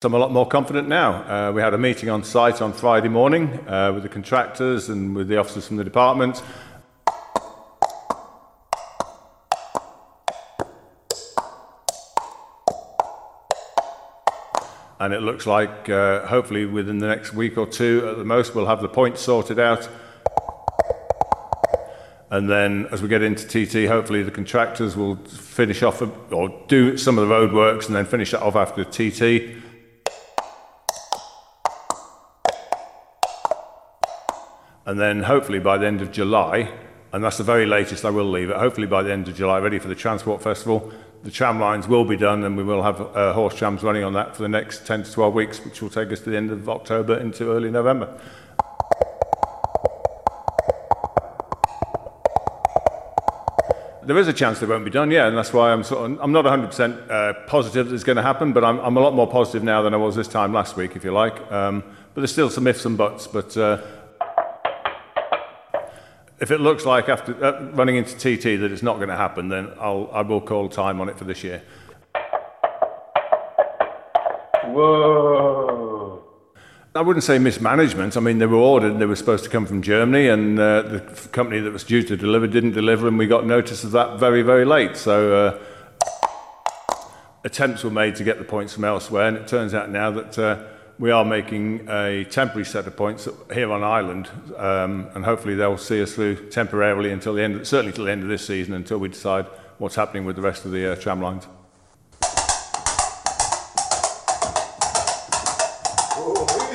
So I'm a lot more confident now. Uh, we had a meeting on site on Friday morning uh, with the contractors and with the officers from the department. And it looks like uh, hopefully within the next week or two at the most we'll have the points sorted out. And then as we get into TT, hopefully the contractors will finish off or do some of the roadworks and then finish that off after TT. And then hopefully by the end of July, and that's the very latest I will leave it, hopefully by the end of July, ready for the Transport Festival, the tram lines will be done and we will have uh, horse trams running on that for the next 10 to 12 weeks, which will take us to the end of October into early November. There is a chance they won't be done, yeah, and that's why I'm sort of, I'm not 100% uh, positive that it's going to happen, but I'm, I'm a lot more positive now than I was this time last week, if you like. Um, but there's still some ifs and buts, but uh, if it looks like after uh, running into TT that it's not going to happen, then I'll, I will call time on it for this year. Whoa. I wouldn't say mismanagement. I mean, they were ordered they were supposed to come from Germany, and uh, the company that was due to deliver didn't deliver, and we got notice of that very, very late. So uh, attempts were made to get the points from elsewhere, and it turns out now that we are making a temporary set of points here on Island, um, and hopefully they'll see us through temporarily until the end, certainly till the end of this season, until we decide what's happening with the rest of the uh, tram lines. Oh.